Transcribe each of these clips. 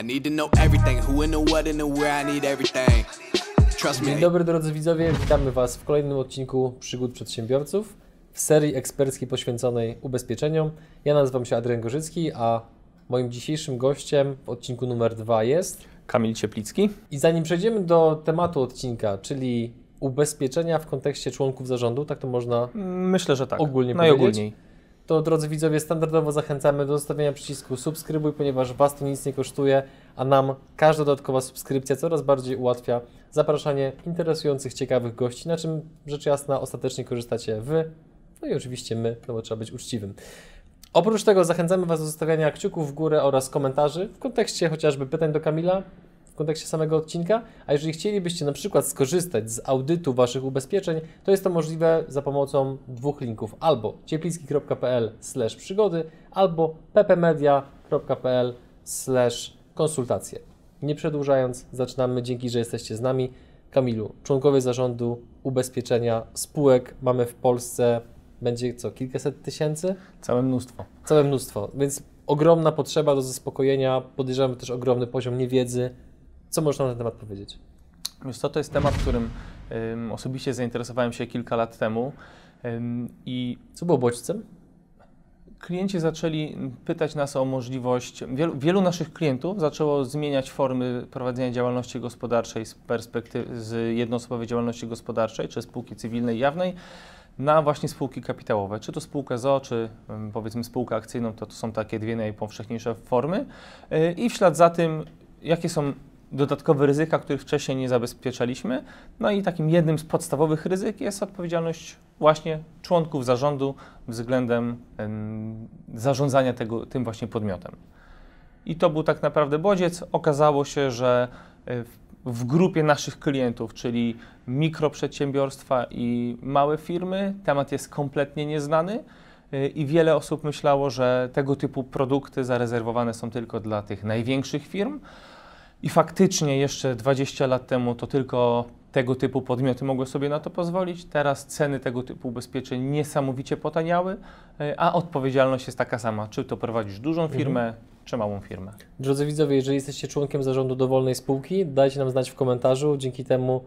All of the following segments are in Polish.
I need to know everything, who and the what and the where. I need everything. Trust me. Dzień dobry drodzy widzowie, witamy Was w kolejnym odcinku Przygód Przedsiębiorców w serii eksperckiej poświęconej ubezpieczeniom. Ja nazywam się Adrian Gorzycki, a moim dzisiejszym gościem w odcinku numer dwa jest... Kamil Cieplicki. I zanim przejdziemy do tematu odcinka, czyli ubezpieczenia w kontekście członków zarządu, tak to można Myślę, że tak. Ogólnie Najogólniej. To drodzy widzowie, standardowo zachęcamy do zostawienia przycisku subskrybuj, ponieważ Was to nic nie kosztuje, a nam każda dodatkowa subskrypcja coraz bardziej ułatwia zapraszanie interesujących, ciekawych gości, na czym rzecz jasna ostatecznie korzystacie Wy, no i oczywiście my, no bo trzeba być uczciwym. Oprócz tego zachęcamy Was do zostawiania kciuków w górę oraz komentarzy w kontekście chociażby pytań do Kamila, kontekście samego odcinka, a jeżeli chcielibyście na przykład skorzystać z audytu Waszych ubezpieczeń, to jest to możliwe za pomocą dwóch linków, albo cieplicki.pl przygody, albo ppmedia.pl konsultacje. Nie przedłużając, zaczynamy. Dzięki, że jesteście z nami. Kamilu, członkowie zarządu ubezpieczenia spółek mamy w Polsce, będzie co, kilkaset tysięcy? Całe mnóstwo. Całe mnóstwo, więc ogromna potrzeba do zaspokojenia, podejrzewamy też ogromny poziom niewiedzy. Co można na ten temat powiedzieć? Wiesz to jest temat, którym ym, osobiście zainteresowałem się kilka lat temu ym, i Co było bodźcem? klienci zaczęli pytać nas o możliwość, wielu, wielu naszych klientów zaczęło zmieniać formy prowadzenia działalności gospodarczej z perspektywy, z jednoosobowej działalności gospodarczej, czy spółki cywilnej jawnej, na właśnie spółki kapitałowe, czy to spółkę ZO, czy powiedzmy spółkę akcyjną, to, to są takie dwie najpowszechniejsze formy. Yy, I w ślad za tym, jakie są dodatkowe ryzyka, których wcześniej nie zabezpieczaliśmy. No i takim jednym z podstawowych ryzyk jest odpowiedzialność właśnie członków zarządu względem em, zarządzania tego, tym właśnie podmiotem. I to był tak naprawdę bodziec. Okazało się, że e, w, w grupie naszych klientów, czyli mikroprzedsiębiorstwa i małe firmy, temat jest kompletnie nieznany. e, I wiele osób myślało, że tego typu produkty zarezerwowane są tylko dla tych największych firm. I faktycznie jeszcze 20 lat temu to tylko tego typu podmioty mogły sobie na to pozwolić. Teraz ceny tego typu ubezpieczeń niesamowicie potaniały, e, a odpowiedzialność jest taka sama, czy to prowadzisz dużą firmę, czy małą firmę. Drodzy widzowie, jeżeli jesteście członkiem zarządu dowolnej spółki, dajcie nam znać w komentarzu. Dzięki temu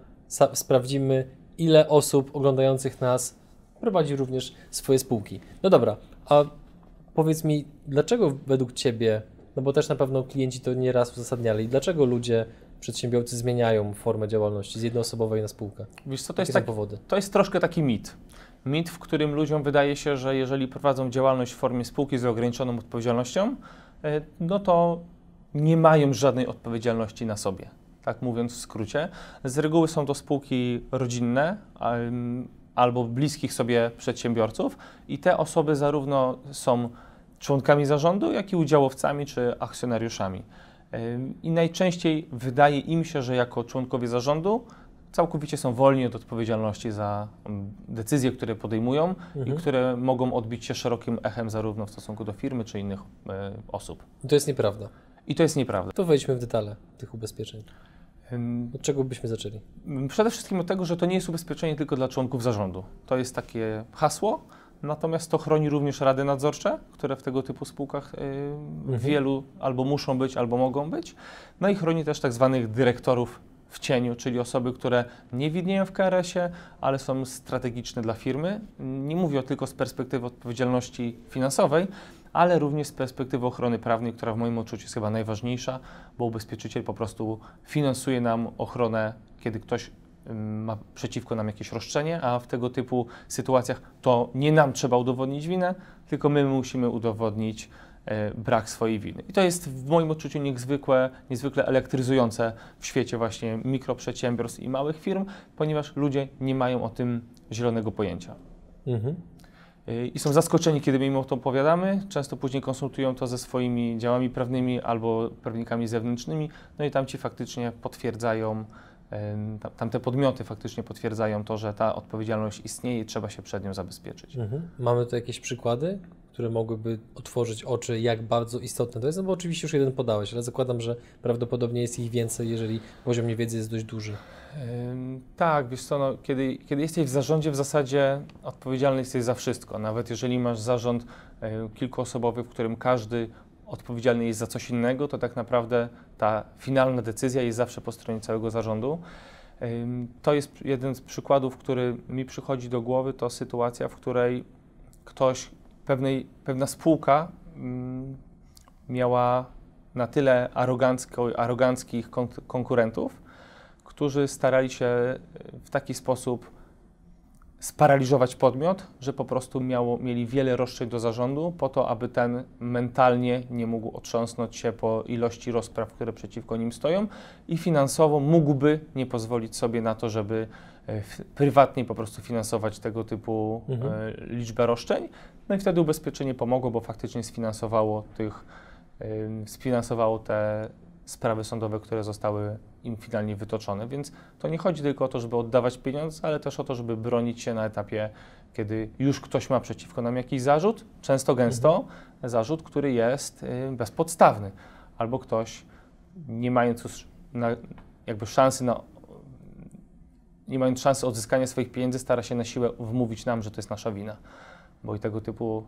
sprawdzimy, ile osób oglądających nas prowadzi również swoje spółki. No dobra, a powiedz mi, dlaczego według Ciebie, no bo też na pewno klienci to nieraz uzasadniali, dlaczego ludzie, przedsiębiorcy zmieniają formę działalności z jednoosobowej na spółkę? Wiesz co, to jest, są tak, powody? to jest troszkę taki mit. Mit, w którym ludziom wydaje się, że jeżeli prowadzą działalność w formie spółki z ograniczoną odpowiedzialnością, e, no to nie mają żadnej odpowiedzialności na sobie. Tak mówiąc w skrócie. Z reguły są to spółki rodzinne albo bliskich sobie przedsiębiorców i te osoby zarówno są członkami zarządu, jak i udziałowcami czy akcjonariuszami. I najczęściej wydaje im się, że jako członkowie zarządu całkowicie są wolni od odpowiedzialności za decyzje, które podejmują Mhm. i które mogą odbić się szerokim echem zarówno w stosunku do firmy czy innych e, osób. To jest nieprawda. I to jest nieprawda. To wejdźmy w detale tych ubezpieczeń. Od czego byśmy zaczęli? Przede wszystkim od tego, że to nie jest ubezpieczenie tylko dla członków zarządu. To jest takie hasło, natomiast to chroni również rady nadzorcze, które w tego typu spółkach y, wielu albo muszą być, albo mogą być. No i chroni też tak zwanych dyrektorów w cieniu, czyli osoby, które nie widnieją w KRS-ie, ale są strategiczne dla firmy. Nie mówię tylko z perspektywy odpowiedzialności finansowej, ale również z perspektywy ochrony prawnej, która w moim odczuciu jest chyba najważniejsza, bo ubezpieczyciel po prostu finansuje nam ochronę, kiedy ktoś ma przeciwko nam jakieś roszczenie, a w tego typu sytuacjach to nie nam trzeba udowodnić winę, tylko my musimy udowodnić e, brak swojej winy. I to jest w moim odczuciu niezwykle, niezwykle elektryzujące w świecie właśnie mikroprzedsiębiorstw i małych firm, ponieważ ludzie nie mają o tym zielonego pojęcia. Mhm. Y, I są zaskoczeni, kiedy my im o tym opowiadamy. Często później konsultują to ze swoimi działami prawnymi albo prawnikami zewnętrznymi, no i tam ci faktycznie potwierdzają, tamte podmioty faktycznie potwierdzają to, że ta odpowiedzialność istnieje i trzeba się przed nią zabezpieczyć. Mhm. Mamy tu jakieś przykłady, które mogłyby otworzyć oczy, jak bardzo istotne to jest, no bo oczywiście już jeden podałeś, ale zakładam, że prawdopodobnie jest ich więcej, jeżeli poziom niewiedzy jest dość duży. Ym, Tak, wiesz co, no, kiedy, kiedy jesteś w zarządzie, w zasadzie odpowiedzialny jesteś za wszystko. Nawet jeżeli masz zarząd e, kilkuosobowy, w którym każdy odpowiedzialny jest za coś innego, to tak naprawdę ta finalna decyzja jest zawsze po stronie całego zarządu. To jest jeden z przykładów, który mi przychodzi do głowy, to sytuacja, w której ktoś, pewnej, pewna spółka miała na tyle aroganckich kon- konkurentów, którzy starali się w taki sposób sparaliżować podmiot, że po prostu miało, mieli wiele roszczeń do zarządu po to, aby ten mentalnie nie mógł otrząsnąć się po ilości rozpraw, które przeciwko nim stoją i finansowo mógłby nie pozwolić sobie na to, żeby e, prywatnie po prostu finansować tego typu Mhm. e, liczbę roszczeń. No i wtedy ubezpieczenie pomogło, bo faktycznie sfinansowało tych, em, sfinansowało te sprawy sądowe, które zostały im finalnie wytoczone. Więc to nie chodzi tylko o to, żeby oddawać pieniądze, ale też o to, żeby bronić się na etapie, kiedy już ktoś ma przeciwko nam jakiś zarzut, często gęsto zarzut, który jest y, bezpodstawny, albo ktoś nie mając już na, jakby szansy na nie mając szansy odzyskania swoich pieniędzy, stara się na siłę wmówić nam, że to jest nasza wina. Bo i tego typu,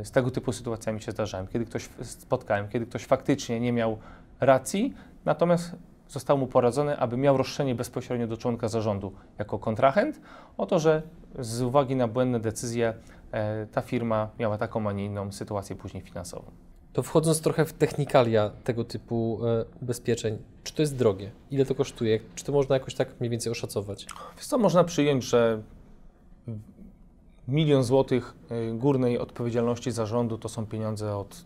y, z tego typu sytuacjami się zdarzałem. Kiedy ktoś spotkałem, kiedy ktoś faktycznie nie miał racji, natomiast zostało mu poradzone, aby miał roszczenie bezpośrednio do członka zarządu jako kontrahent o to, że z uwagi na błędne decyzje e, ta firma miała taką, a nie inną sytuację później finansową. To wchodząc trochę w technikalia tego typu e, ubezpieczeń, czy to jest drogie? Ile to kosztuje? Czy to można jakoś tak mniej więcej oszacować? Wiesz co, można przyjąć, że milion złotych y, górnej odpowiedzialności zarządu to są pieniądze od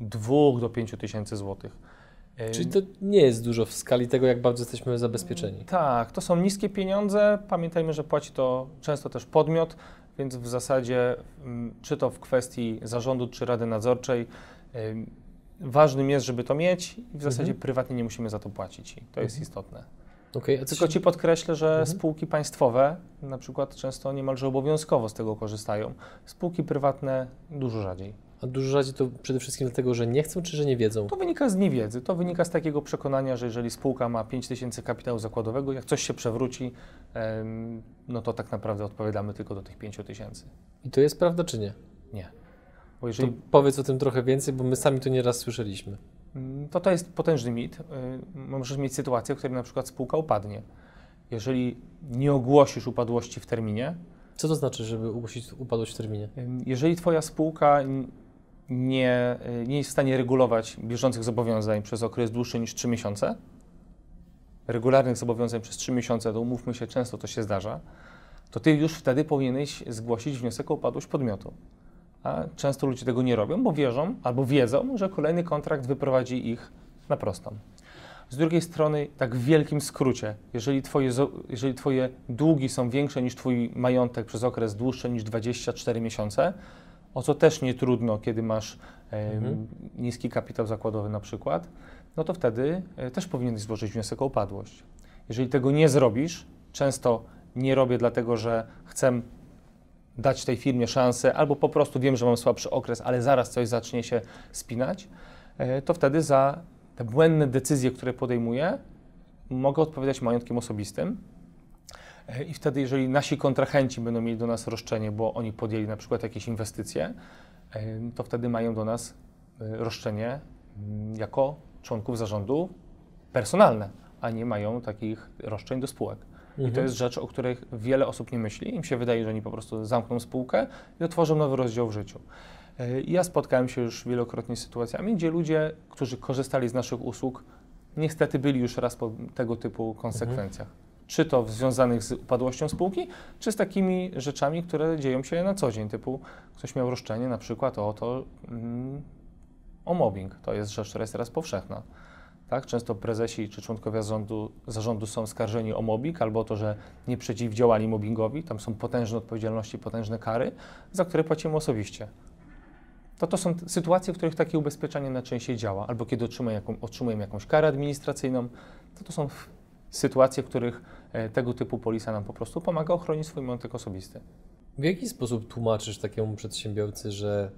2 do 5 tysięcy złotych. Czyli to nie jest dużo w skali tego, jak bardzo jesteśmy zabezpieczeni. Tak, to są niskie pieniądze. Pamiętajmy, że płaci to często też podmiot, więc w zasadzie, mm, czy to w kwestii zarządu, czy rady nadzorczej, ym, ważnym jest, żeby to mieć i w zasadzie prywatnie nie musimy za to płacić i to jest Mhm. istotne. Okej, a co Tylko Ci podkreślę, że Mhm. spółki państwowe na przykład często niemalże obowiązkowo z tego korzystają. Spółki prywatne dużo rzadziej. A dużo rzadziej to przede wszystkim dlatego, że nie chcą, czy że nie wiedzą? To wynika z niewiedzy, to wynika z takiego przekonania, że jeżeli spółka ma 5 tysięcy kapitału zakładowego, jak coś się przewróci, no to tak naprawdę odpowiadamy tylko do tych 5 tysięcy. I to jest prawda, czy nie? Nie. Bo To jeżeli, powiedz o tym trochę więcej, bo my sami to nieraz słyszeliśmy. Mm, to to jest potężny mit. Y, Możesz mieć sytuację, w której na przykład spółka upadnie. Jeżeli nie ogłosisz upadłości w terminie, Co to znaczy, żeby ogłosić upadłość w terminie? Jeżeli Twoja spółka nie, y, nie jest w stanie regulować bieżących zobowiązań przez okres dłuższy niż 3 miesiące, regularnych zobowiązań przez 3 miesiące, to umówmy się, często to się zdarza, to Ty już wtedy powinieneś zgłosić wniosek o upadłość podmiotu. A często ludzie tego nie robią, bo wierzą albo wiedzą, że kolejny kontrakt wyprowadzi ich na prostą. Z drugiej strony, tak w wielkim skrócie, jeżeli twoje, jeżeli twoje długi są większe niż Twój majątek przez okres dłuższy niż 24 miesiące, o co też nie trudno, kiedy masz Mhm. niski kapitał zakładowy na przykład, no to wtedy e, też powinieneś złożyć wniosek o upadłość. Jeżeli tego nie zrobisz, często nie robię dlatego, że chcę dać tej firmie szansę, albo po prostu wiem, że mam słabszy okres, ale zaraz coś zacznie się spinać, e, to wtedy za te błędne decyzje, które podejmuję, mogę odpowiadać majątkiem osobistym. E, I wtedy, jeżeli nasi kontrahenci będą mieli do nas roszczenie, bo oni podjęli na przykład jakieś inwestycje, e, to wtedy mają do nas e, roszczenie mm, jako członków zarządu personalne, a nie mają takich roszczeń do spółek. I to Mhm. jest rzecz, o której wiele osób nie myśli. Im się wydaje, że oni po prostu zamkną spółkę i otworzą nowy rozdział w życiu. Ja spotkałem się już wielokrotnie z sytuacjami, gdzie ludzie, którzy korzystali z naszych usług, niestety byli już raz po tego typu konsekwencjach. Czy to związanych z upadłością spółki, czy z takimi rzeczami, które dzieją się na co dzień, typu ktoś miał roszczenie na przykład o to, mm, o mobbing. To jest rzecz, która jest teraz powszechna. Tak? Często prezesi czy członkowie zarządu, zarządu są skarżeni o mobbing albo o to, że nie przeciwdziałali mobbingowi. Tam są potężne odpowiedzialności, potężne kary, za które płacimy osobiście. To, to są sytuacje, w których takie ubezpieczenie najczęściej działa, albo kiedy otrzymujemy, jaką, otrzymujemy jakąś karę administracyjną. To, to są sytuacje, w których tego typu polisa nam po prostu pomaga ochronić swój majątek osobisty. W jaki sposób tłumaczysz takiemu przedsiębiorcy, że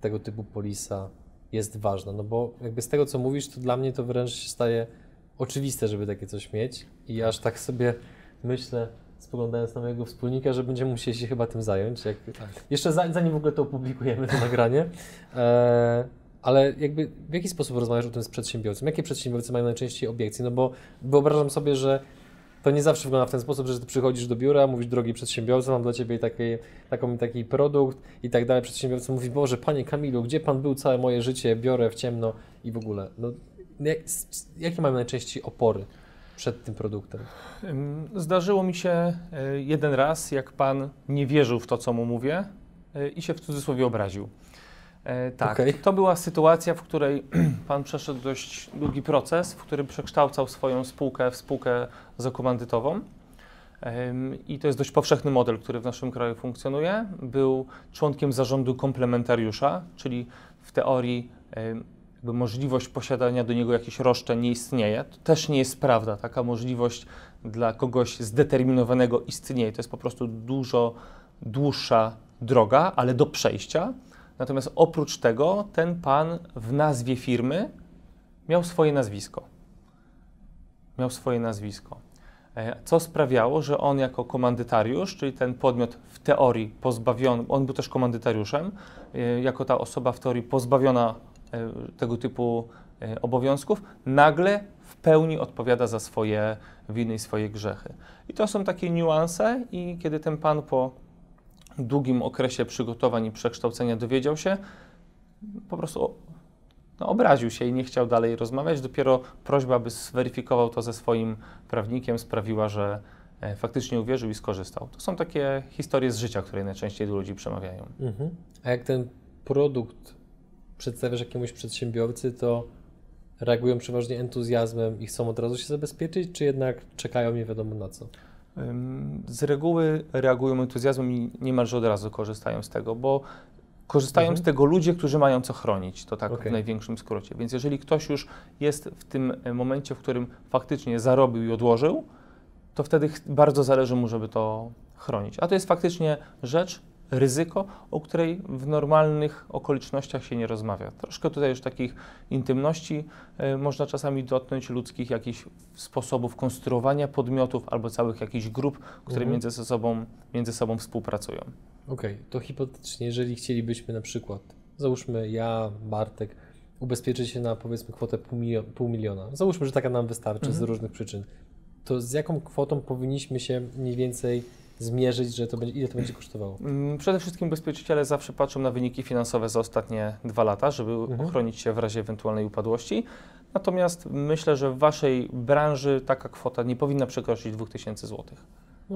tego typu polisa jest ważna? No bo jakby z tego, co mówisz, to dla mnie to wręcz się staje oczywiste, żeby takie coś mieć i aż tak sobie myślę, spoglądając na mojego wspólnika, że będziemy musieli się chyba tym zająć. Jak... Jeszcze za, zanim w ogóle to opublikujemy, to nagranie. E, Ale jakby w jaki sposób rozmawiasz o tym z przedsiębiorcą? Jakie przedsiębiorcy mają najczęściej obiekcje? No bo wyobrażam sobie, że to nie zawsze wygląda w ten sposób, że ty przychodzisz do biura, mówisz, drogi przedsiębiorca, mam dla ciebie taki, taką, taki produkt i tak dalej. Przedsiębiorca mówi, Boże, panie Kamilu, gdzie pan był całe moje życie, biorę w ciemno i w ogóle. No, jak, jakie mają najczęściej opory przed tym produktem? Zdarzyło mi się e, jeden raz, jak pan nie wierzył w to, co mu mówię e, i się w cudzysłowie obraził. E, Tak, Okej. to była sytuacja, w której pan przeszedł dość długi proces, w którym przekształcał swoją spółkę w spółkę zakomandytową. Ym, I to jest dość powszechny model, który w naszym kraju funkcjonuje. Był członkiem zarządu komplementariusza, czyli w teorii jakby możliwość posiadania do niego jakichś roszczeń nie istnieje. To też nie jest prawda. Taka możliwość dla kogoś zdeterminowanego istnieje. To jest po prostu dużo dłuższa droga, ale do przejścia. Natomiast oprócz tego ten pan w nazwie firmy miał swoje nazwisko. Miał swoje nazwisko. E, Co sprawiało, że on jako komandytariusz, czyli ten podmiot w teorii pozbawiony, on był też komandytariuszem, e, jako ta osoba w teorii pozbawiona e, tego typu obowiązków, nagle w pełni odpowiada za swoje winy i swoje grzechy. I to są takie niuanse i kiedy ten pan po długim okresie przygotowań i przekształcenia dowiedział się, po prostu no, obraził się i nie chciał dalej rozmawiać. Dopiero prośba, by zweryfikował to ze swoim prawnikiem, sprawiła, że e, faktycznie uwierzył i skorzystał. To są takie historie z życia, które najczęściej do ludzi przemawiają. Mhm. A jak ten produkt przedstawiasz jakiemuś przedsiębiorcy, to reagują przeważnie entuzjazmem i chcą od razu się zabezpieczyć, czy jednak czekają nie wiadomo na co? Z reguły reagują entuzjazmem i niemalże od razu korzystają z tego, bo korzystają Mhm. z tego ludzie, którzy mają co chronić, to tak Okej. w największym skrócie. Więc jeżeli ktoś już jest w tym e, momencie, w którym faktycznie zarobił i odłożył, to wtedy bardzo zależy mu, żeby to chronić. A to jest faktycznie rzecz, ryzyko, o której w normalnych okolicznościach się nie rozmawia. Troszkę tutaj już takich intymności e, można czasami dotknąć ludzkich jakichś sposobów konstruowania podmiotów albo całych jakichś grup, które Mhm. między, sobą, między sobą współpracują. Okej, to hipotetycznie, jeżeli chcielibyśmy na przykład, załóżmy ja, Bartek, ubezpieczyć się na powiedzmy kwotę pół, milio- pół miliona, załóżmy, że taka nam wystarczy z Mhm. różnych przyczyn, to z jaką kwotą powinniśmy się mniej więcej zmierzyć, że to będzie, ile to będzie kosztowało? Mm, Przede wszystkim ubezpieczyciele zawsze patrzą na wyniki finansowe za ostatnie dwa lata, żeby Mhm. ochronić się w razie ewentualnej upadłości. Natomiast myślę, że w Waszej branży taka kwota nie powinna przekroczyć 2000 zł.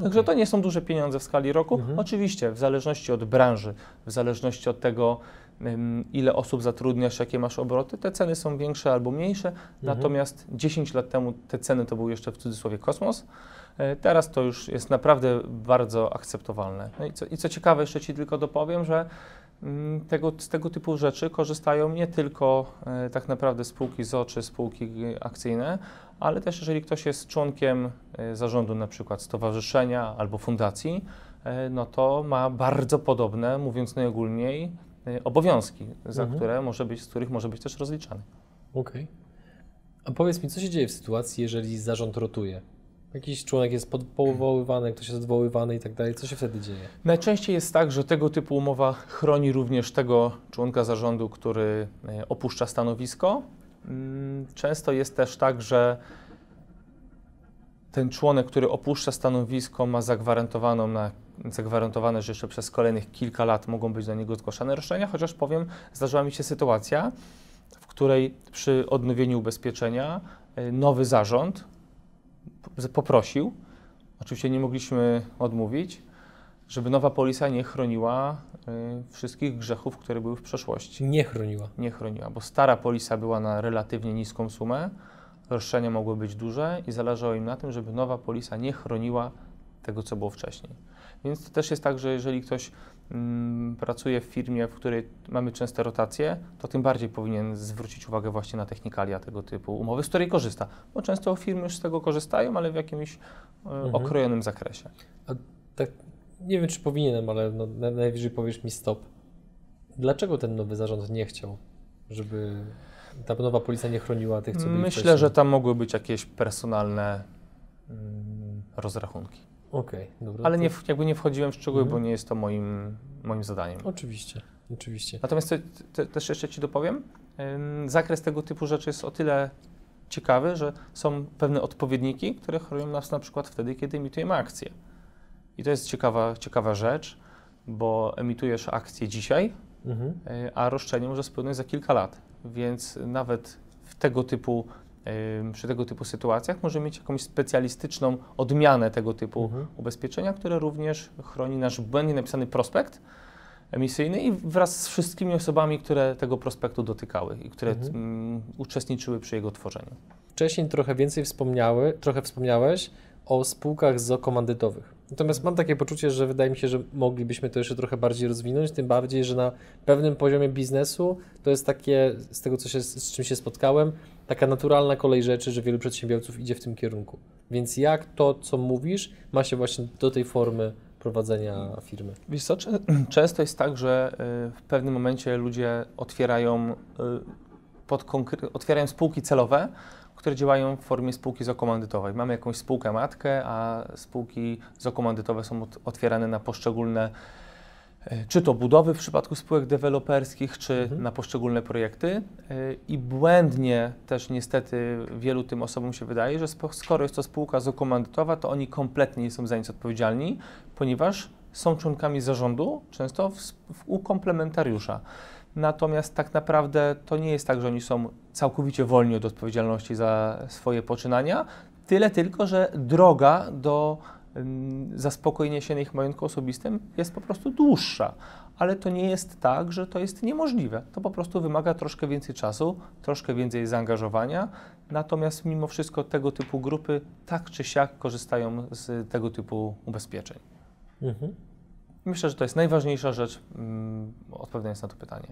Także to nie są duże pieniądze w skali roku. Mhm. Oczywiście, w zależności od branży, w zależności od tego, ile osób zatrudniasz, jakie masz obroty, te ceny są większe albo mniejsze. Mhm. Natomiast 10 lat temu te ceny to był jeszcze w cudzysłowie kosmos. E, Teraz to już jest naprawdę bardzo akceptowalne. No i, co, I co ciekawe, jeszcze Ci tylko dopowiem, że mm, tego, z tego typu rzeczy korzystają nie tylko e, tak naprawdę spółki ZO czy spółki akcyjne, ale też jeżeli ktoś jest członkiem e, zarządu na przykład stowarzyszenia albo fundacji, e, no to ma bardzo podobne, mówiąc najogólniej, obowiązki, za Mhm. które może być, z których może być też rozliczany. Okej. A powiedz mi, co się dzieje w sytuacji, jeżeli zarząd rotuje? Jakiś członek jest powoływany, ktoś jest odwoływany i tak dalej, co się wtedy dzieje? Najczęściej jest tak, że tego typu umowa chroni również tego członka zarządu, który e, opuszcza stanowisko. Mm, Często jest też tak, że ten członek, który opuszcza stanowisko, ma zagwarantowaną na, zagwarantowane, że jeszcze przez kolejnych kilka lat mogą być do niego zgłaszane roszczenia, chociaż powiem, zdarzyła mi się sytuacja, w której przy odnowieniu ubezpieczenia e, nowy zarząd poprosił, oczywiście nie mogliśmy odmówić, żeby nowa polisa nie chroniła y, wszystkich grzechów, które były w przeszłości. Nie chroniła. Nie chroniła, bo stara polisa była na relatywnie niską sumę, roszczenia mogły być duże i zależało im na tym, żeby nowa polisa nie chroniła tego, co było wcześniej. Więc to też jest tak, że jeżeli ktoś mm, pracuje w firmie, w której mamy częste rotacje, to tym bardziej powinien zwrócić uwagę właśnie na technikalia tego typu umowy, z której korzysta. Bo często firmy już z tego korzystają, ale w jakimś y, Mhm. okrojonym zakresie. Tak, nie wiem, czy powinienem, ale no, na- najwyżej powiesz mi stop. Dlaczego ten nowy zarząd nie chciał, żeby ta nowa policja nie chroniła tych, co byli Myślę, wcześniej? że tam mogły być jakieś personalne mm, rozrachunki. Okej, dobra. Ale nie, jakby nie wchodziłem w szczegóły, Mhm. bo nie jest to moim, moim zadaniem. Oczywiście, oczywiście. Natomiast te, te, też jeszcze Ci dopowiem, Zakres tego typu rzeczy jest o tyle ciekawy, że są pewne odpowiedniki, które chronią nas na przykład wtedy, kiedy emitujemy akcje. I to jest ciekawa, ciekawa rzecz, bo emitujesz akcję dzisiaj, Mhm. y, a roszczenie może spłynąć za kilka lat. Więc nawet w tego typu, przy tego typu sytuacjach możemy mieć jakąś specjalistyczną odmianę tego typu Mhm. ubezpieczenia, które również chroni nasz błędnie napisany prospekt emisyjny i wraz z wszystkimi osobami, które tego prospektu dotykały i które Mhm. uczestniczyły przy jego tworzeniu. Wcześniej trochę więcej wspomniały, trochę wspomniałeś o spółkach zokomandytowych. Natomiast mam takie poczucie, że wydaje mi się, że moglibyśmy to jeszcze trochę bardziej rozwinąć, tym bardziej, że na pewnym poziomie biznesu to jest takie, z tego co się, z czym się spotkałem, taka naturalna kolej rzeczy, że wielu przedsiębiorców idzie w tym kierunku. Więc jak to, co mówisz, ma się właśnie do tej formy prowadzenia firmy? Wiesz co, czę- często jest tak, że y, w pewnym momencie ludzie otwierają, y, pod konkre- otwierają spółki celowe, które działają w formie spółki zakomandytowej. Mamy jakąś spółkę matkę, a spółki zakomandytowe są ot- otwierane na poszczególne, czy to budowy w przypadku spółek deweloperskich, czy Mhm. na poszczególne projekty. Y, I błędnie też niestety wielu tym osobom się wydaje, że skoro jest to spółka zakomandytowa, to oni kompletnie nie są za nic odpowiedzialni, ponieważ są członkami zarządu, często w, w, u komplementariusza. Natomiast tak naprawdę to nie jest tak, że oni są całkowicie wolni od odpowiedzialności za swoje poczynania, tyle tylko, że droga do ym, zaspokojenia się na ich majątku osobistym jest po prostu dłuższa. Ale to nie jest tak, że to jest niemożliwe. To po prostu wymaga troszkę więcej czasu, troszkę więcej zaangażowania. Natomiast mimo wszystko tego typu grupy tak czy siak korzystają z tego typu ubezpieczeń. Mhm. Myślę, że to jest najważniejsza rzecz, mm, odpowiadając na to pytanie.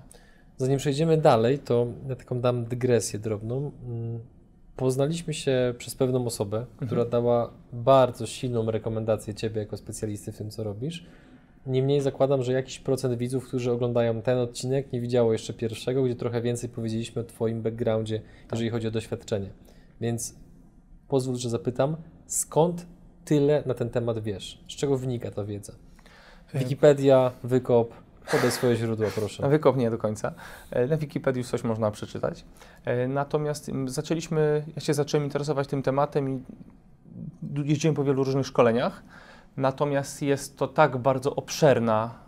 Zanim przejdziemy dalej, to ja taką dam dygresję drobną. Poznaliśmy się przez pewną osobę, która dała bardzo silną rekomendację Ciebie jako specjalisty w tym, co robisz. Niemniej zakładam, że jakiś procent widzów, którzy oglądają ten odcinek, nie widziało jeszcze pierwszego, gdzie trochę więcej powiedzieliśmy o Twoim backgroundzie, jeżeli chodzi o doświadczenie. Więc pozwól, że zapytam, skąd tyle na ten temat wiesz? Z czego wynika ta wiedza? Wikipedia, wykop, podaj swoje źródła, proszę. Na wykop nie do końca. E, Na Wikipedii coś można przeczytać. E, Natomiast mm, zaczęliśmy, ja się zacząłem interesować tym tematem i jeździłem po wielu różnych szkoleniach. Natomiast jest to tak bardzo obszerna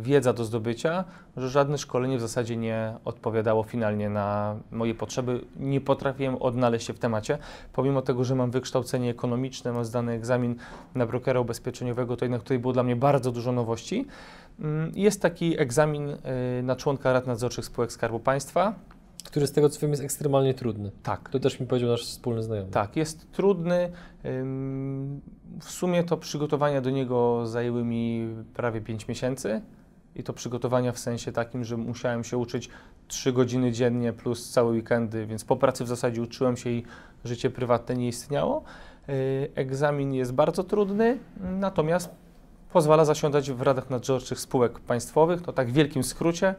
wiedza do zdobycia, że żadne szkolenie w zasadzie nie odpowiadało finalnie na moje potrzeby. Nie potrafiłem odnaleźć się w temacie. Pomimo tego, że mam wykształcenie ekonomiczne, mam zdany egzamin na brokera ubezpieczeniowego, to jednak tutaj było dla mnie bardzo dużo nowości. Mm, Jest taki egzamin y, na członka rad nadzorczych spółek Skarbu Państwa. Który z tego co wiem jest ekstremalnie trudny. Tak. To też mi powiedział nasz wspólny znajomy. Tak, jest trudny. W sumie to przygotowania do niego zajęły mi prawie 5 miesięcy. I to przygotowania w sensie takim, że musiałem się uczyć 3 godziny dziennie plus całe weekendy, więc po pracy w zasadzie uczyłem się i życie prywatne nie istniało. Y, Egzamin jest bardzo trudny, natomiast pozwala zasiądać w radach nadzorczych spółek państwowych, to tak w wielkim skrócie.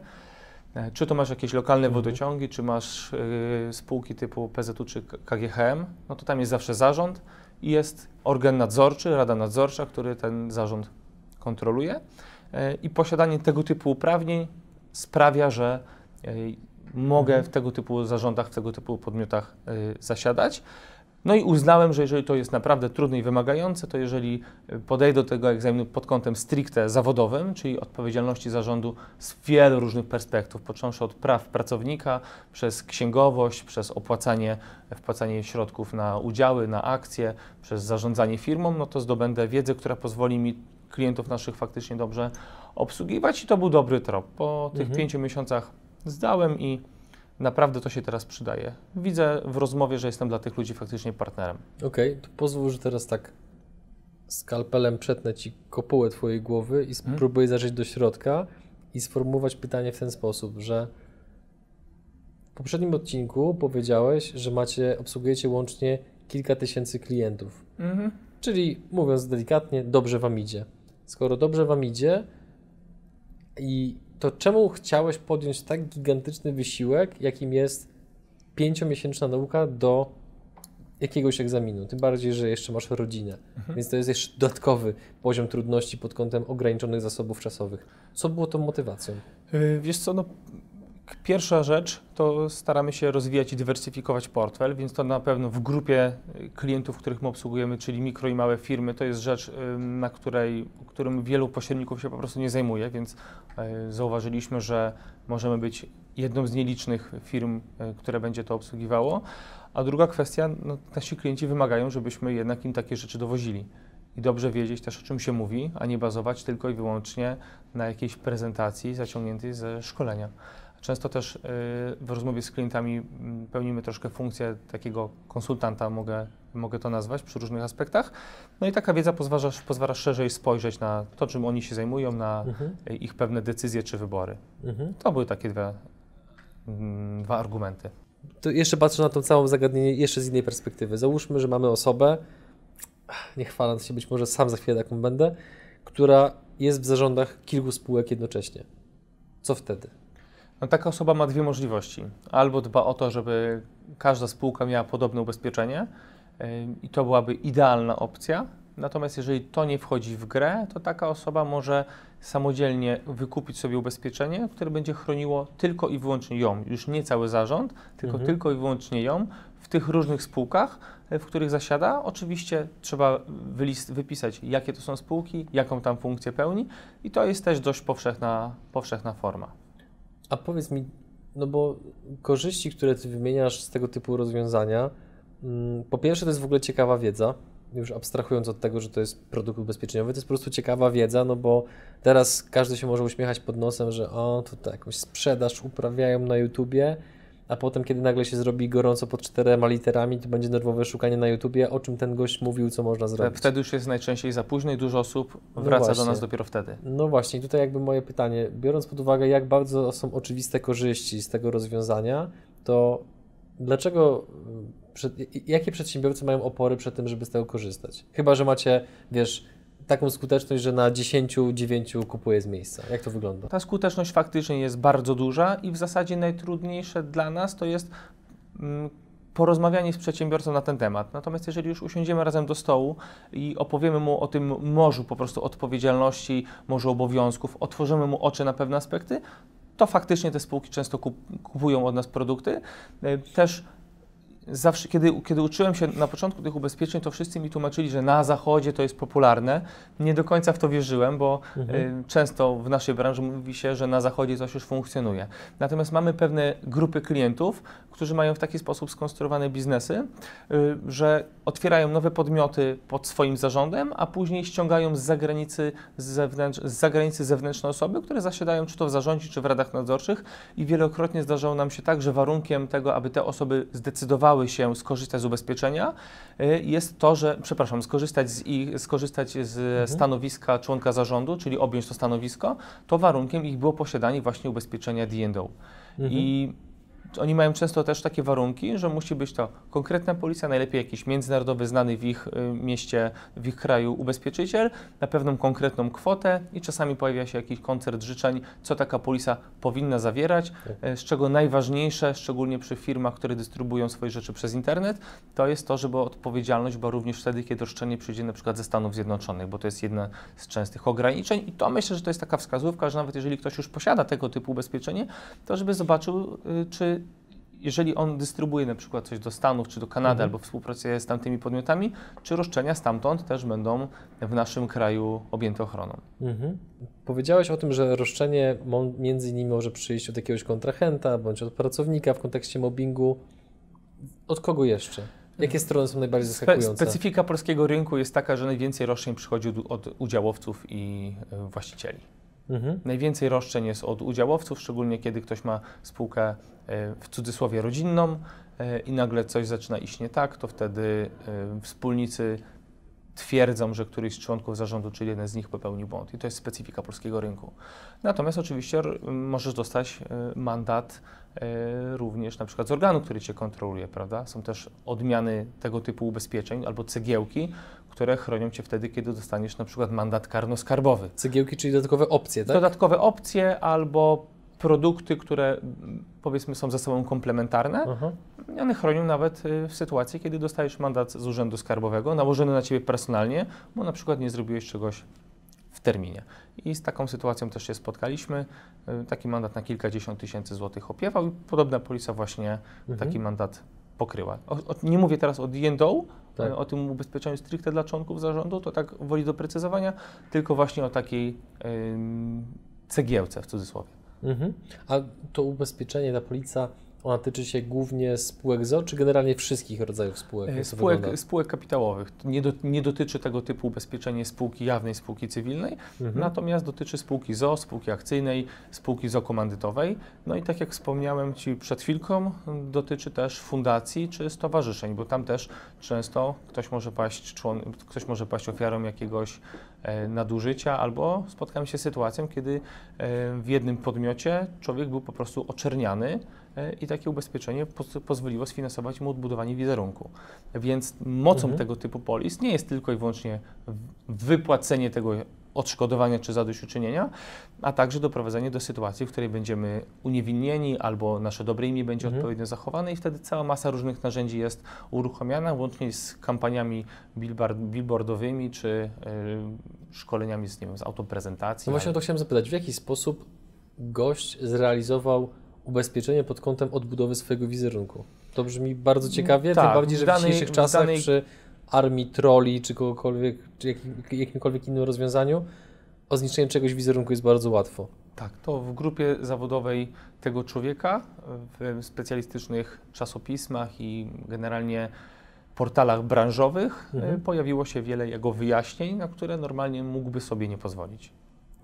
E, Czy to masz jakieś lokalne Mhm. wodociągi, czy masz y, spółki typu PZU czy KGHM, no to tam jest zawsze zarząd i jest organ nadzorczy, rada nadzorcza, który ten zarząd kontroluje. E, I posiadanie tego typu uprawnień sprawia, że e, mogę w tego typu zarządach, w tego typu podmiotach zasiadać. No i uznałem, że jeżeli to jest naprawdę trudne i wymagające, to jeżeli e, podejdę do tego egzaminu pod kątem stricte zawodowym, czyli odpowiedzialności zarządu z wielu różnych perspektyw, począwszy od praw pracownika, przez księgowość, przez opłacanie, wpłacanie środków na udziały, na akcje, przez zarządzanie firmą, no to zdobędę wiedzę, która pozwoli mi klientów naszych faktycznie dobrze obsługiwać i to był dobry trop. Po tych Mhm. pięciu miesiącach zdałem i naprawdę to się teraz przydaje. Widzę w rozmowie, że jestem dla tych ludzi faktycznie partnerem. Okej, to pozwól, że teraz tak skalpelem przetnę Ci kopułę Twojej głowy i spróbuję zajrzeć do środka i sformułować pytanie w ten sposób, że w poprzednim odcinku powiedziałeś, że macie, obsługujecie łącznie kilka tysięcy klientów. Czyli mówiąc delikatnie, dobrze Wam idzie. Skoro dobrze Wam idzie, i to czemu chciałeś podjąć tak gigantyczny wysiłek, jakim jest pięciomiesięczna nauka do jakiegoś egzaminu? Tym bardziej, że jeszcze masz rodzinę, więc to jest jeszcze dodatkowy poziom trudności pod kątem ograniczonych zasobów czasowych. Co było tą motywacją? Yy, Wiesz co, no, Pierwsza rzecz to staramy się rozwijać i dywersyfikować portfel, więc to na pewno w grupie y, klientów, których my obsługujemy, czyli mikro i małe firmy, to jest rzecz, y, na której, którym wielu pośredników się po prostu nie zajmuje, więc y, zauważyliśmy, że możemy być jedną z nielicznych firm, które będzie to obsługiwało. A druga kwestia, no, nasi klienci wymagają, żebyśmy jednak im takie rzeczy dowozili i dobrze wiedzieć też, o czym się mówi, a nie bazować tylko i wyłącznie na jakiejś prezentacji zaciągniętej ze szkolenia. Często też y, w rozmowie z klientami mm, pełnimy troszkę funkcję takiego konsultanta, mogę, mogę to nazwać, przy różnych aspektach. No i taka wiedza pozwala, pozwala szerzej spojrzeć na to, czym oni się zajmują, na mhm. ich pewne decyzje czy wybory. Mhm. To były takie dwie, mm, dwa argumenty. To jeszcze patrzę na to całe zagadnienie jeszcze z innej perspektywy. Załóżmy, że mamy osobę, nie chwaląc się, być może sam za chwilę taką będę, która jest w zarządach kilku spółek jednocześnie. Co wtedy? No, taka osoba ma dwie możliwości. Albo dba o to, żeby każda spółka miała podobne ubezpieczenie i to byłaby idealna opcja. Natomiast jeżeli to nie wchodzi w grę, to taka osoba może samodzielnie wykupić sobie ubezpieczenie, które będzie chroniło tylko i wyłącznie ją, już nie cały zarząd, tylko mhm. tylko i wyłącznie ją w tych różnych spółkach, e, w których zasiada. Oczywiście trzeba wypisać, jakie to są spółki, jaką tam funkcję pełni i to jest też dość powszechna, powszechna forma. A powiedz mi, no bo korzyści, które ty wymieniasz z tego typu rozwiązania, mm, po pierwsze to jest w ogóle ciekawa wiedza, już abstrahując od tego, że to jest produkt ubezpieczeniowy, to jest po prostu ciekawa wiedza, no bo teraz każdy się może uśmiechać pod nosem, że o, tutaj jakąś sprzedaż uprawiają na YouTubie, a potem, kiedy nagle się zrobi gorąco pod czterema literami, to będzie nerwowe szukanie na YouTubie, o czym ten gość mówił, co można zrobić. Wtedy już jest najczęściej za późno i dużo osób no wraca no do nas dopiero wtedy. No właśnie, tutaj jakby moje pytanie, biorąc pod uwagę, jak bardzo są oczywiste korzyści z tego rozwiązania, to dlaczego, jakie przedsiębiorcy mają opory przed tym, żeby z tego korzystać? Chyba, że macie, wiesz, taką skuteczność, że na 10, 9 kupuje z miejsca. Jak to wygląda? Ta skuteczność faktycznie jest bardzo duża i w zasadzie najtrudniejsze dla nas to jest mm, porozmawianie z przedsiębiorcą na ten temat. Natomiast jeżeli już usiądziemy razem do stołu i opowiemy mu o tym morzu po prostu odpowiedzialności, morzu obowiązków, otworzymy mu oczy na pewne aspekty, to faktycznie te spółki często kupują od nas produkty. E, też zawsze, kiedy, kiedy uczyłem się na początku tych ubezpieczeń, to wszyscy mi tłumaczyli, że na zachodzie to jest popularne. Nie do końca w to wierzyłem, bo mhm. y, często w naszej branży mówi się, że na zachodzie coś już funkcjonuje. Natomiast mamy pewne grupy klientów, którzy mają w taki sposób skonstruowane biznesy, y, że otwierają nowe podmioty pod swoim zarządem, a później ściągają z zagranicy, zewnętrz, z zagranicy zewnętrzne osoby, które zasiadają czy to w zarządzie, czy w radach nadzorczych i wielokrotnie zdarzało nam się tak, że warunkiem tego, aby te osoby zdecydowały się skorzystać z ubezpieczenia, y, jest to, że, przepraszam, skorzystać z, ich, skorzystać z mhm. stanowiska członka zarządu, czyli objąć to stanowisko, to warunkiem ich było posiadanie właśnie ubezpieczenia D&O. Mhm. I oni mają często też takie warunki, że musi być to konkretna policja, najlepiej jakiś międzynarodowy, znany w ich y, mieście, w ich kraju ubezpieczyciel, na pewną konkretną kwotę i czasami pojawia się jakiś koncert życzeń, co taka polisa powinna zawierać, tak. y, z czego najważniejsze, szczególnie przy firmach, które dystrybuują swoje rzeczy przez internet, to jest to, żeby odpowiedzialność była również wtedy, kiedy roszczenie przyjdzie na przykład ze Stanów Zjednoczonych, bo to jest jedna z częstych ograniczeń i to myślę, że to jest taka wskazówka, że nawet jeżeli ktoś już posiada tego typu ubezpieczenie, to żeby zobaczył, y, czy jeżeli on dystrybuuje na przykład coś do Stanów czy do Kanady mhm. albo współpracuje z tamtymi podmiotami, czy roszczenia stamtąd też będą w naszym kraju objęte ochroną. Mhm. Powiedziałeś o tym, że roszczenie między innymi może przyjść od jakiegoś kontrahenta bądź od pracownika w kontekście mobbingu. Od kogo jeszcze? Jakie strony są najbardziej zaskakujące? specyfika polskiego rynku jest taka, że najwięcej roszczeń przychodzi od udziałowców i e, właścicieli. Mhm. Najwięcej roszczeń jest od udziałowców, szczególnie kiedy ktoś ma spółkę e, w cudzysłowie rodzinną e, i nagle coś zaczyna iść nie tak, to wtedy e, wspólnicy twierdzą, że któryś z członków zarządu, czy jeden z nich popełnił błąd. I to jest specyfika polskiego rynku. Natomiast oczywiście możesz dostać mandat również na przykład z organu, który cię kontroluje, prawda? Są też odmiany tego typu ubezpieczeń albo cegiełki, które chronią cię wtedy, kiedy dostaniesz na przykład mandat karno-skarbowy. Cegiełki, czyli dodatkowe opcje, tak? Dodatkowe opcje albo produkty, które powiedzmy są ze sobą komplementarne. Aha. One chronią nawet y, w sytuacji, kiedy dostajesz mandat z urzędu skarbowego, nałożony na ciebie personalnie, bo na przykład nie zrobiłeś czegoś w terminie. I z taką sytuacją też się spotkaliśmy. Y, Taki mandat na kilkadziesiąt tysięcy złotych opiewał i podobna polisa właśnie Mhm. taki mandat pokryła. O, o, nie mówię teraz o D&O, Tak. y, o tym ubezpieczeniu stricte dla członków zarządu, to tak woli doprecyzowania, tylko właśnie o takiej ym, cegiełce w cudzysłowie. Mhm. A to ubezpieczenie, ta polica, ona tyczy się głównie spółek ZO, czy generalnie wszystkich rodzajów spółek? To Spółek, spółek kapitałowych. Nie, do, nie dotyczy tego typu ubezpieczenie spółki jawnej, spółki cywilnej, Mhm. natomiast dotyczy spółki ZO, spółki akcyjnej, spółki ZO komandytowej. No i tak jak wspomniałem Ci przed chwilką, dotyczy też fundacji czy stowarzyszeń, bo tam też często ktoś może paść, człon, ktoś może paść ofiarą jakiegoś e, nadużycia albo spotkałem się z sytuacją, kiedy e, w jednym podmiocie człowiek był po prostu oczerniany e, i takie ubezpieczenie poz, pozwoliło sfinansować mu odbudowanie wizerunku. Więc mocą Mhm. tego typu polis nie jest tylko i wyłącznie wypłacenie tego odszkodowania czy zadośćuczynienia, a także doprowadzenie do sytuacji, w której będziemy uniewinnieni albo nasze dobre imię będzie Mhm. odpowiednio zachowane i wtedy cała masa różnych narzędzi jest uruchamiana, łącznie z kampaniami billboard, billboardowymi czy y, szkoleniami z, nie wiem, z autoprezentacji. No właśnie o to chciałem zapytać, w jaki sposób gość zrealizował ubezpieczenie pod kątem odbudowy swojego wizerunku? To brzmi bardzo ciekawie, tak, tym bardziej, że w w, danej- dzisiejszych w czasach danej- przy armii troli czy kogokolwiek, czy jakim, jakimkolwiek innym rozwiązaniu o zniszczenie czegoś wizerunku jest bardzo łatwo. Tak, to w grupie zawodowej tego człowieka, w specjalistycznych czasopismach i generalnie portalach branżowych Mhm. y, pojawiło się wiele jego wyjaśnień, na które normalnie mógłby sobie nie pozwolić.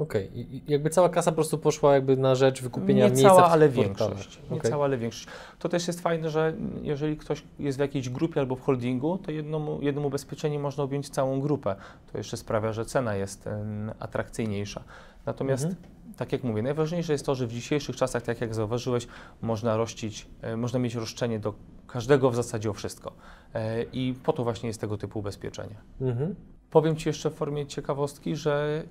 Okej, i jakby cała kasa po prostu poszła jakby na rzecz wykupienia Nie miejsca cała, ale większość. Nie Okej. cała, ale większość. To też jest fajne, że jeżeli ktoś jest w jakiejś grupie albo w holdingu, to jedną, jednym ubezpieczeniem można objąć całą grupę. To jeszcze sprawia, że cena jest em, atrakcyjniejsza. Natomiast, Mhm. tak jak mówię, najważniejsze jest to, że w dzisiejszych czasach, tak jak zauważyłeś, można rościć, e, można mieć roszczenie do każdego w zasadzie o wszystko. E, I po to właśnie jest tego typu ubezpieczenie. Mhm. Powiem Ci jeszcze w formie ciekawostki, że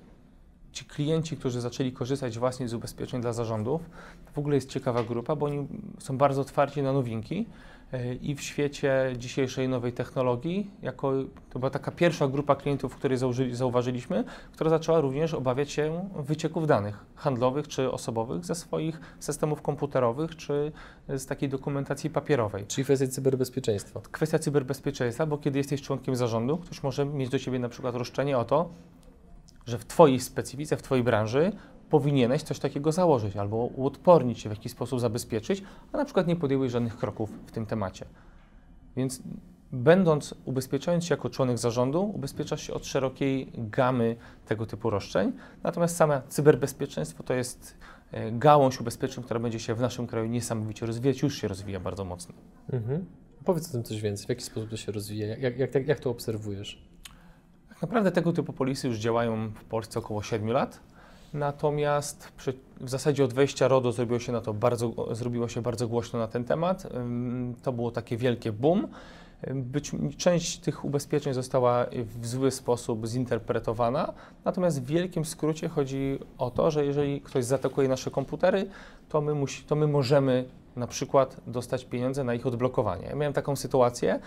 ci klienci, którzy zaczęli korzystać właśnie z ubezpieczeń dla zarządów, to w ogóle jest ciekawa grupa, bo oni są bardzo otwarci na nowinki e, i w świecie dzisiejszej nowej technologii, jako to była taka pierwsza grupa klientów, której zauważyliśmy, która zaczęła również obawiać się wycieków danych handlowych czy osobowych ze swoich systemów komputerowych czy z takiej dokumentacji papierowej. Czyli kwestia cyberbezpieczeństwa. Kwestia cyberbezpieczeństwa, bo kiedy jesteś członkiem zarządu, ktoś może mieć do Ciebie na przykład roszczenie o to, że w Twojej specyfice, w Twojej branży powinieneś coś takiego założyć albo uodpornić się w jakiś sposób zabezpieczyć, a na przykład nie podjęłeś żadnych kroków w tym temacie. Więc będąc, ubezpieczając się jako członek zarządu, ubezpieczasz się od szerokiej gamy tego typu roszczeń, natomiast same cyberbezpieczeństwo to jest e, gałąź ubezpieczeń, która będzie się w naszym kraju niesamowicie rozwijać, już się rozwija bardzo mocno. Mhm. Powiedz o tym coś więcej, w jaki sposób to się rozwija, jak, jak, jak, jak to obserwujesz? Naprawdę tego typu polisy już działają w Polsce około 7 lat. Natomiast przy, w zasadzie od wejścia RODO zrobiło się, na to bardzo, zrobiło się bardzo głośno na ten temat. To było takie wielkie boom. Być, część tych ubezpieczeń została w zły sposób zinterpretowana, natomiast w wielkim skrócie chodzi o to, że jeżeli ktoś zaatakuje nasze komputery, to my, musi, to my możemy na przykład dostać pieniądze na ich odblokowanie. Ja miałem taką sytuację,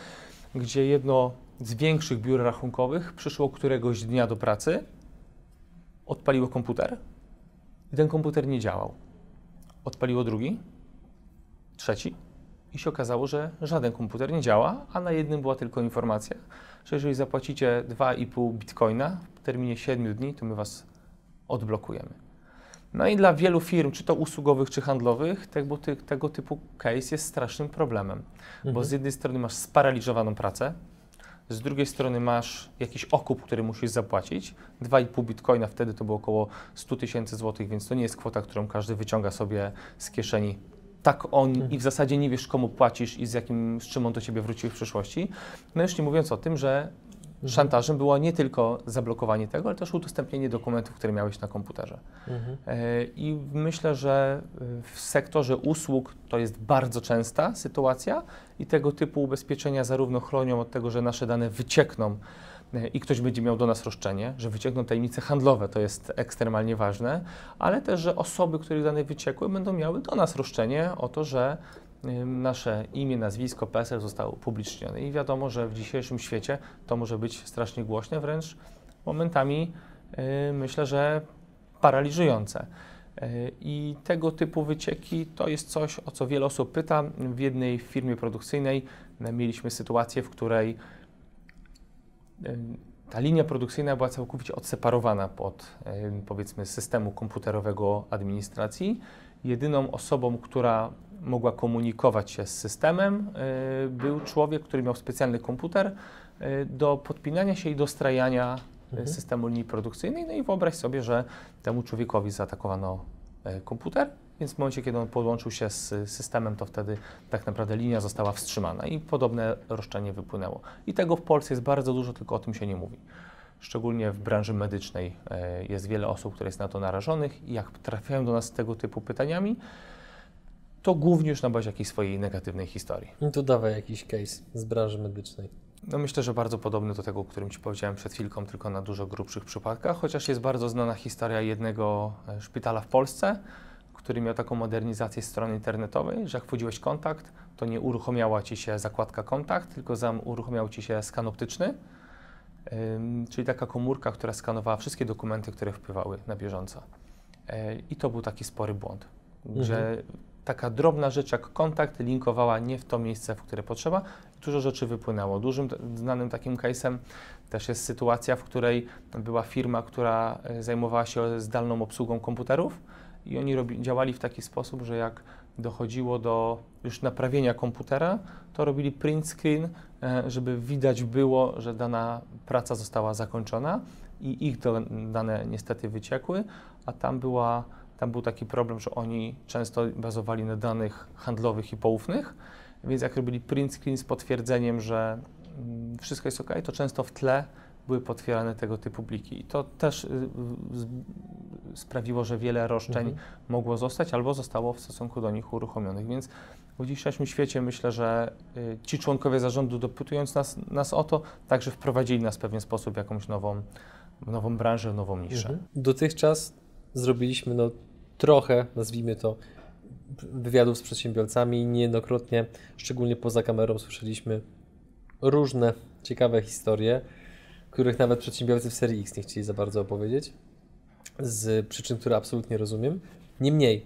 gdzie jedno z większych biur rachunkowych przyszło któregoś dnia do pracy, odpaliło komputer i ten komputer nie działał. Odpaliło drugi, trzeci i się okazało, że żaden komputer nie działa, a na jednym była tylko informacja, że jeżeli zapłacicie 2,5 bitcoina w terminie 7 dni, to my was odblokujemy. No i dla wielu firm, czy to usługowych, czy handlowych, tego, tego typu case jest strasznym problemem, bo Mhm. z jednej strony masz sparaliżowaną pracę, z drugiej strony masz jakiś okup, który musisz zapłacić. 2,5 bitcoina wtedy to było około 100 tysięcy złotych, więc to nie jest kwota, którą każdy wyciąga sobie z kieszeni. Tak on i w zasadzie nie wiesz, komu płacisz i z, jakim, z czym on do ciebie wróci w przyszłości. No już nie mówiąc o tym, że szantażem było nie tylko zablokowanie tego, ale też udostępnienie dokumentów, które miałeś na komputerze. Mhm. E, I myślę, że y, w sektorze usług to jest bardzo częsta sytuacja i tego typu ubezpieczenia zarówno chronią od tego, że nasze dane wyciekną e, i ktoś będzie miał do nas roszczenie, że wyciekną tajemnice handlowe, to jest ekstremalnie ważne, ale też, że osoby, których dane wyciekły, będą miały do nas roszczenie o to, że nasze imię, nazwisko, PESEL zostało upublicznione. I wiadomo, że w dzisiejszym świecie to może być strasznie głośne, wręcz momentami y, myślę, że paraliżujące. Y, I tego typu wycieki to jest coś, o co wiele osób pyta. W jednej firmie produkcyjnej mieliśmy sytuację, w której y, ta linia produkcyjna była całkowicie odseparowana od powiedzmy systemu komputerowego administracji. Jedyną osobą, która mogła komunikować się z systemem, był człowiek, który miał specjalny komputer do podpinania się i dostrajania mhm. systemu linii produkcyjnej. No i wyobraź sobie, że temu człowiekowi zaatakowano e, komputer, więc w momencie, kiedy on podłączył się z systemem, to wtedy tak naprawdę linia została wstrzymana i podobne roszczenie wypłynęło. I tego w Polsce jest bardzo dużo, tylko o tym się nie mówi. Szczególnie w branży medycznej e, jest wiele osób, które jest na to narażonych i jak trafiają do nas z tego typu pytaniami, to głównie już na bazie jakiejś swojej negatywnej historii. I tu dawaj jakiś case z branży medycznej. No myślę, że bardzo podobny do tego, o którym Ci powiedziałem przed chwilką, tylko na dużo grubszych przypadkach, chociaż jest bardzo znana historia jednego e, szpitala w Polsce, który miał taką modernizację strony internetowej, że jak wchodziłeś kontakt, to nie uruchomiała Ci się zakładka kontakt, tylko zam uruchomiał Ci się skan optyczny, czyli taka komórka, która skanowała wszystkie dokumenty, które wpływały na bieżąco. Yy, I to był taki spory błąd, mhm. że taka drobna rzecz jak kontakt linkowała nie w to miejsce, w które potrzeba. Dużo rzeczy wypłynęło. Dużym znanym takim case'em też jest sytuacja, w której była firma, która e, zajmowała się zdalną obsługą komputerów i oni robi, działali w taki sposób, że jak dochodziło do już naprawienia komputera, to robili print screen, e, żeby widać było, że dana praca została zakończona i ich dane niestety wyciekły, a tam była tam był taki problem, że oni często bazowali na danych handlowych i poufnych, więc jak robili print screen z potwierdzeniem, że mm, wszystko jest ok, to często w tle były potwierane tego typu pliki. I to też y, sprawiło, że wiele roszczeń mhm. mogło zostać albo zostało w stosunku do nich uruchomionych. Więc w dzisiejszym świecie myślę, że y, ci członkowie zarządu, dopytując nas, nas o to, także wprowadzili nas w pewien sposób jakąś nową, nową branżę, nową niszę. Mhm. Dotychczas zrobiliśmy no, trochę, nazwijmy to, wywiadów z przedsiębiorcami. Niejednokrotnie, szczególnie poza kamerą, słyszeliśmy różne ciekawe historie, których nawet przedsiębiorcy w serii X nie chcieli za bardzo opowiedzieć, z przyczyn, które absolutnie rozumiem. Niemniej,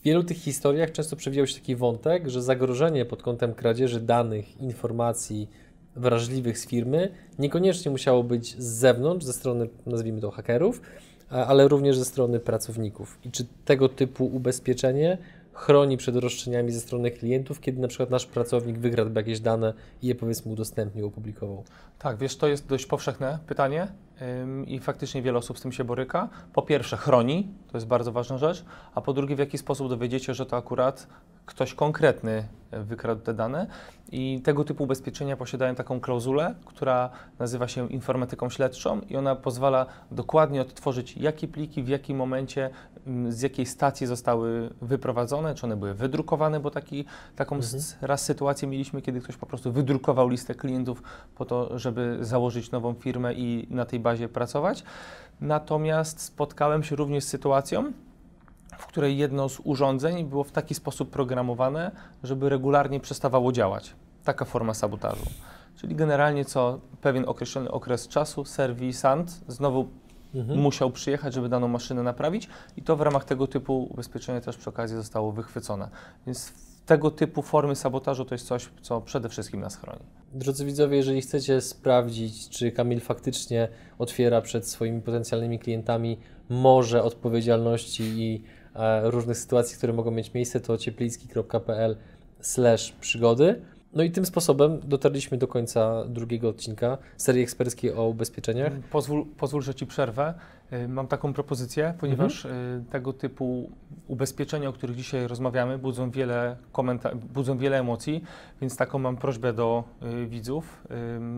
w wielu tych historiach często przewijał się taki wątek, że zagrożenie pod kątem kradzieży danych, informacji wrażliwych z firmy niekoniecznie musiało być z zewnątrz, ze strony, nazwijmy to, hakerów, ale również ze strony pracowników. I czy tego typu ubezpieczenie chroni przed roszczeniami ze strony klientów, kiedy na przykład nasz pracownik wygradł jakieś dane i je powiedzmy udostępnił, opublikował? Tak, wiesz, to jest dość powszechne pytanie i faktycznie wiele osób z tym się boryka. Po pierwsze, chroni, to jest bardzo ważna rzecz, a po drugie, w jaki sposób dowiedziecie, że to akurat ktoś konkretny wykradł te dane i tego typu ubezpieczenia posiadają taką klauzulę, która nazywa się informatyką śledczą i ona pozwala dokładnie odtworzyć, jakie pliki w jakim momencie, z jakiej stacji zostały wyprowadzone, czy one były wydrukowane, bo taki, taką mhm. raz sytuację mieliśmy, kiedy ktoś po prostu wydrukował listę klientów po to, żeby założyć nową firmę i na tej bazie pracować. Natomiast spotkałem się również z sytuacją, w której jedno z urządzeń było w taki sposób programowane, żeby regularnie przestawało działać. Taka forma sabotażu. Czyli generalnie co pewien określony okres czasu serwisant znowu mhm. musiał przyjechać, żeby daną maszynę naprawić i to w ramach tego typu ubezpieczenia też przy okazji zostało wychwycone. Więc tego typu formy sabotażu to jest coś, co przede wszystkim nas chroni. Drodzy widzowie, jeżeli chcecie sprawdzić, czy Kamil faktycznie otwiera przed swoimi potencjalnymi klientami morze odpowiedzialności i różnych sytuacji, które mogą mieć miejsce, to cieplicki.pl przygody. No i tym sposobem dotarliśmy do końca drugiego odcinka serii eksperckiej o ubezpieczeniach. Pozwól, pozwól że Ci przerwę. Y, mam taką propozycję, ponieważ mhm. Y, tego typu ubezpieczenia, o których dzisiaj rozmawiamy, budzą wiele, komenta- budzą wiele emocji, więc taką mam prośbę do y, widzów,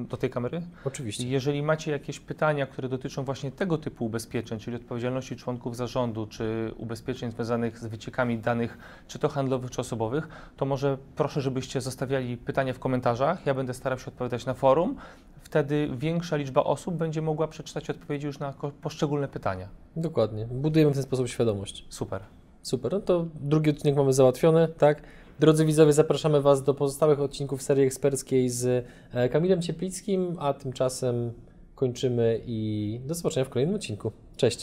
do tej kamery. Oczywiście. Jeżeli macie jakieś pytania, które dotyczą właśnie tego typu ubezpieczeń, czyli odpowiedzialności członków zarządu, czy ubezpieczeń związanych z wyciekami danych, czy to handlowych, czy osobowych, to może proszę, żebyście zostawiali pytania w komentarzach. Ja będę starał się odpowiadać na forum. Wtedy większa liczba osób będzie mogła przeczytać odpowiedzi już na poszczególne pytania. Dokładnie. Budujemy w ten sposób świadomość. Super. Super. No to drugi odcinek mamy załatwiony, tak? Drodzy widzowie, zapraszamy Was do pozostałych odcinków serii eksperckiej z e, Kamilem Cieplickim, a tymczasem kończymy i do zobaczenia w kolejnym odcinku. Cześć!